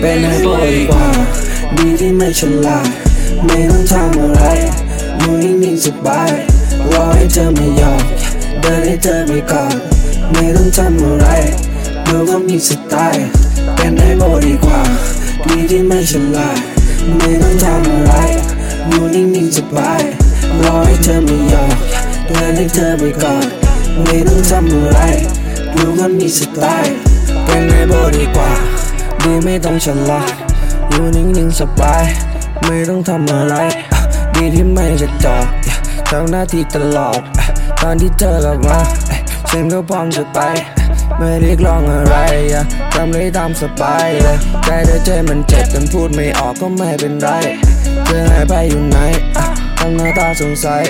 เป็นให้โบดีกว่า ดีที่ไม่ฉลาด ไม่ต้องทำอะไรอยู่นิ่งๆสบาย รอให้เธอไม่ยอมเดินให้เธอไปก่อน ไม่ต้องทำอะไรดูก็มีสไตล์เป็นให้โบดีกว่า ดีที่ไม่ฉลาด ไม่ต้องทำอะไรอยู่นิ่งๆสบาย รอให้เธอไม่ยอมเดินให้เธอไปก่อนไม่ต้องทำอะไรดูก็มีสไตล์เป็นให้โบดีกว่า ดีไม่ต้องฉลาดอยู่นิ่งๆสบาย ไม่ต้องทำอะไร ดีที่ไม่จะจอดทำหน้าที่ตลอด ตอนที่เธอกลับมาฉันก็พร้อมจะไป ไม่เรียกร้องอะไรทำได้ตามสบายเลยใจเธอใจมันเจ็บจนพูดไม่ออกก็ไม่เป็นไรเธอหายไปอยู่ไหนทำหน้าตาสงสัย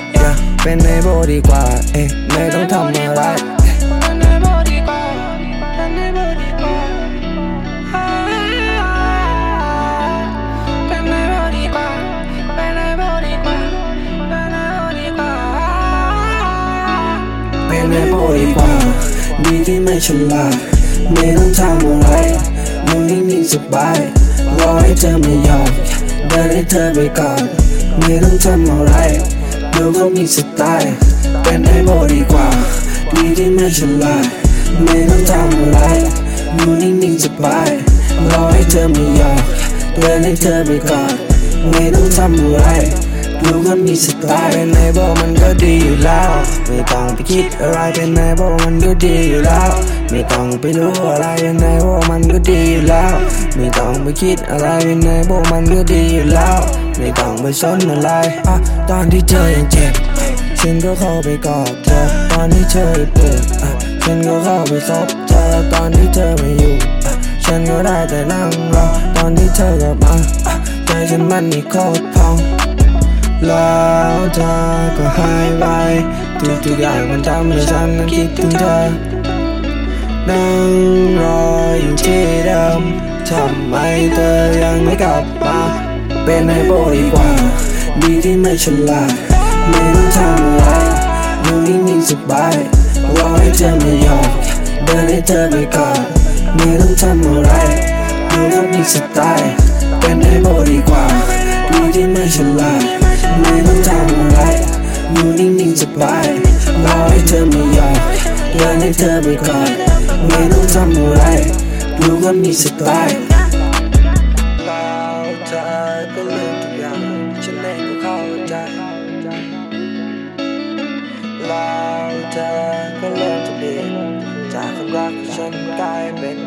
เป็นในโบดีกว่าเอ๊ เป็นในโบดีกว่าดีที่ไม่ฉลาดไม่ต้องทำอะไรอยู่นิ่งๆสบายรอให้เธอไม่ยอมเดินให้เธอไปก่อนไม่ต้องทำอะไรดูก็มีสไตล์เป็นในโบดีกว่าดีที่ไม่ฉลาดไม่ต้องทำอะไรอยู่นิ่งๆสบายรอให้เธอไม่ยอมเดินให้เธอไปก่อนไม่ต้องทำอะไร ดูก็มีสไตล์เป็นไงบอกมันก็ดีอยู่แล้ว ไม่ต้องไปคิดอะไรเป็นไงบอกมันก็ดีอยู่แล้ว ไม่ต้องไปรู้อะไรเป็นไงบอกมันก็ดีอยู่แล้ว ไม่ต้องไปคิดอะไรเป็นไงบอกมันก็ดีอยู่แล้ว ไม่ต้องไปสนอะไรอะตอนที่เธอยังเจ็บฉันก็เข้าไปกอดเธอตอนที่เธอปวดอะฉันก็เข้าไปซบเธอตอนที่เธอไม่อยู่ ฉันก็ได้แต่นั่งรอตอนที่เธอกลับมาใจฉันมันนี่โคตรพอง แล้วเธอก็หายไปทุกๆอย่างมันทำให้ฉันนั้นคิดถึงเธอ นั่งรออยู่ที่เดิมทำไมเธอยังไม่กลับมา เป็นไฮโบดีกว่า ดีที่ไม่ฉลาดไม่ต้องทำอะไรอยู่นิ่งๆสบายรอให้เธอไม่ยอมเดินให้เธอไปก่อนไม่ต้องทำอะไรดูก็มีสไตล์เป็นไฮโบดีกว่า ดูที่ไม่ฉลาดไม่ต้องทำอะไรอยู่นิ่งๆสบายรอให้เธอไม่ยอมเลินให้เธอไปก่อนไม่ต้องทำอะไรดูก็มีสไตล์ก็ลืมทุกอย่างฉันเองก็เข้าใจแล้เธอก็เริ่มจะเปลี่ยนจากความรักของฉันกลายเป็น